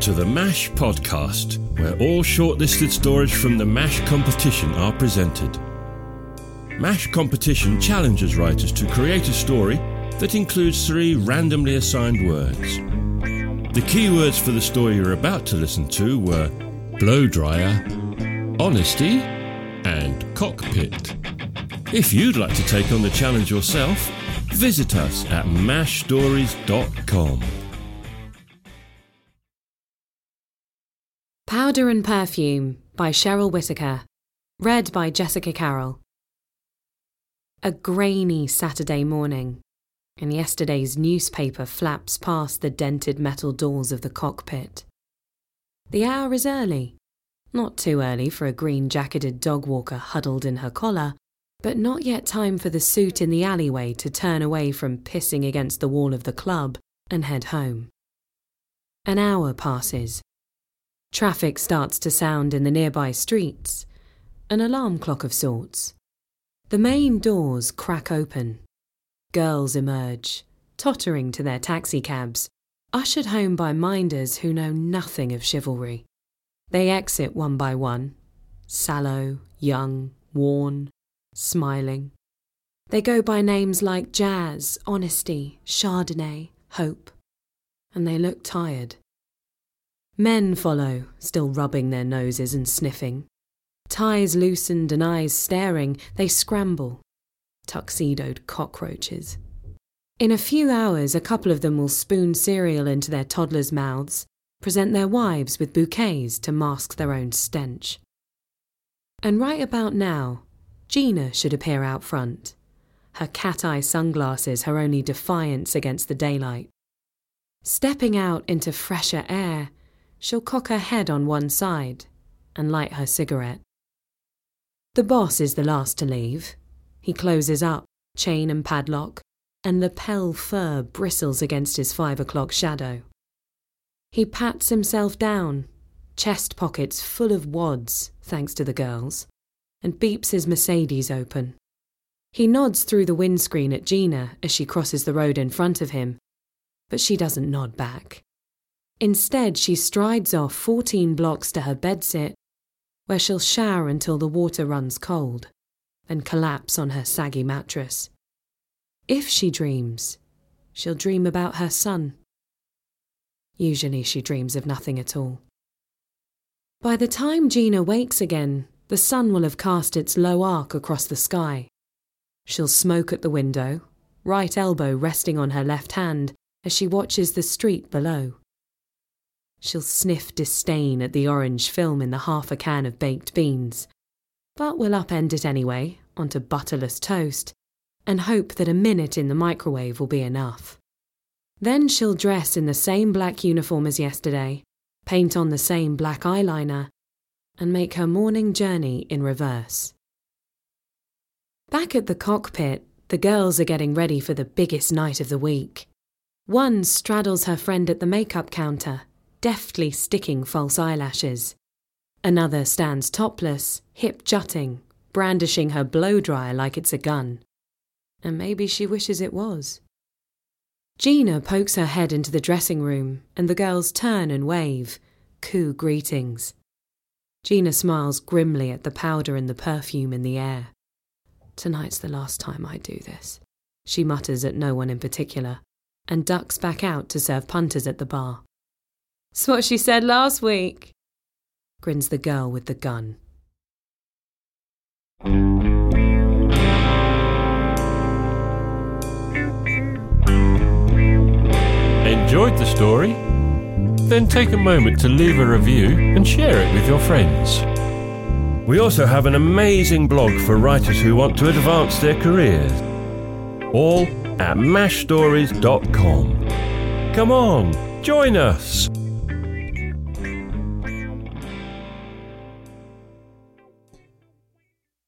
to the MASH podcast, where all shortlisted stories from the MASH competition are presented. MASH competition challenges writers to create a story that includes three randomly assigned words. The keywords for the story you're about to listen to were blow dryer, honesty, and cockpit. If you'd like to take on the challenge yourself, visit us at mashstories.com. Powder and Perfume by Cheryl Whittaker. Read by Jessica Carroll. A grainy Saturday morning, and yesterday's newspaper flaps past the dented metal doors of the cockpit. The hour is early. Not too early for a green jacketed dog walker huddled in her collar, but not yet time for the suit in the alleyway to turn away from pissing against the wall of the club and head home. An hour passes. Traffic starts to sound in the nearby streets, an alarm clock of sorts. The main doors crack open. Girls emerge, tottering to their taxicabs, ushered home by minders who know nothing of chivalry. They exit one by one, sallow, young, worn, smiling. They go by names like Jazz, Honesty, Chardonnay, Hope, and they look tired. Men follow, still rubbing their noses and sniffing. Ties loosened and eyes staring, they scramble. Tuxedoed cockroaches. In a few hours, a couple of them will spoon cereal into their toddlers' mouths, present their wives with bouquets to mask their own stench. And right about now, Gina should appear out front, her cat eye sunglasses her only defiance against the daylight. Stepping out into fresher air, she'll cock her head on one side and light her cigarette. The boss is the last to leave. He closes up, chain and padlock, and lapel fur bristles against his five o'clock shadow. He pats himself down, chest pockets full of wads, thanks to the girls, and beeps his Mercedes open. He nods through the windscreen at Gina as she crosses the road in front of him, but she doesn't nod back. Instead, she strides off 14 blocks to her bedsit, where she'll shower until the water runs cold, then collapse on her saggy mattress. If she dreams, she'll dream about her son. Usually she dreams of nothing at all. By the time Gina wakes again, the sun will have cast its low arc across the sky. She'll smoke at the window, right elbow resting on her left hand as she watches the street below. She'll sniff disdain at the orange film in the half a can of baked beans, but we'll upend it anyway onto butterless toast and hope that a minute in the microwave will be enough. Then she'll dress in the same black uniform as yesterday, paint on the same black eyeliner, and make her morning journey in reverse. Back at the cockpit, the girls are getting ready for the biggest night of the week. One straddles her friend at the makeup counter deftly sticking false eyelashes. Another stands topless, hip jutting, brandishing her blow dryer like it's a gun. And maybe she wishes it was. Gina pokes her head into the dressing room, and the girls turn and wave, coo greetings. Gina smiles grimly at the powder and the perfume in the air. Tonight's the last time I do this, she mutters at no one in particular, and ducks back out to serve punters at the bar. It's what she said last week, grins the girl with the gun. Enjoyed the story? Then take a moment to leave a review and share it with your friends. We also have an amazing blog for writers who want to advance their careers. All at mashstories.com. Come on, join us!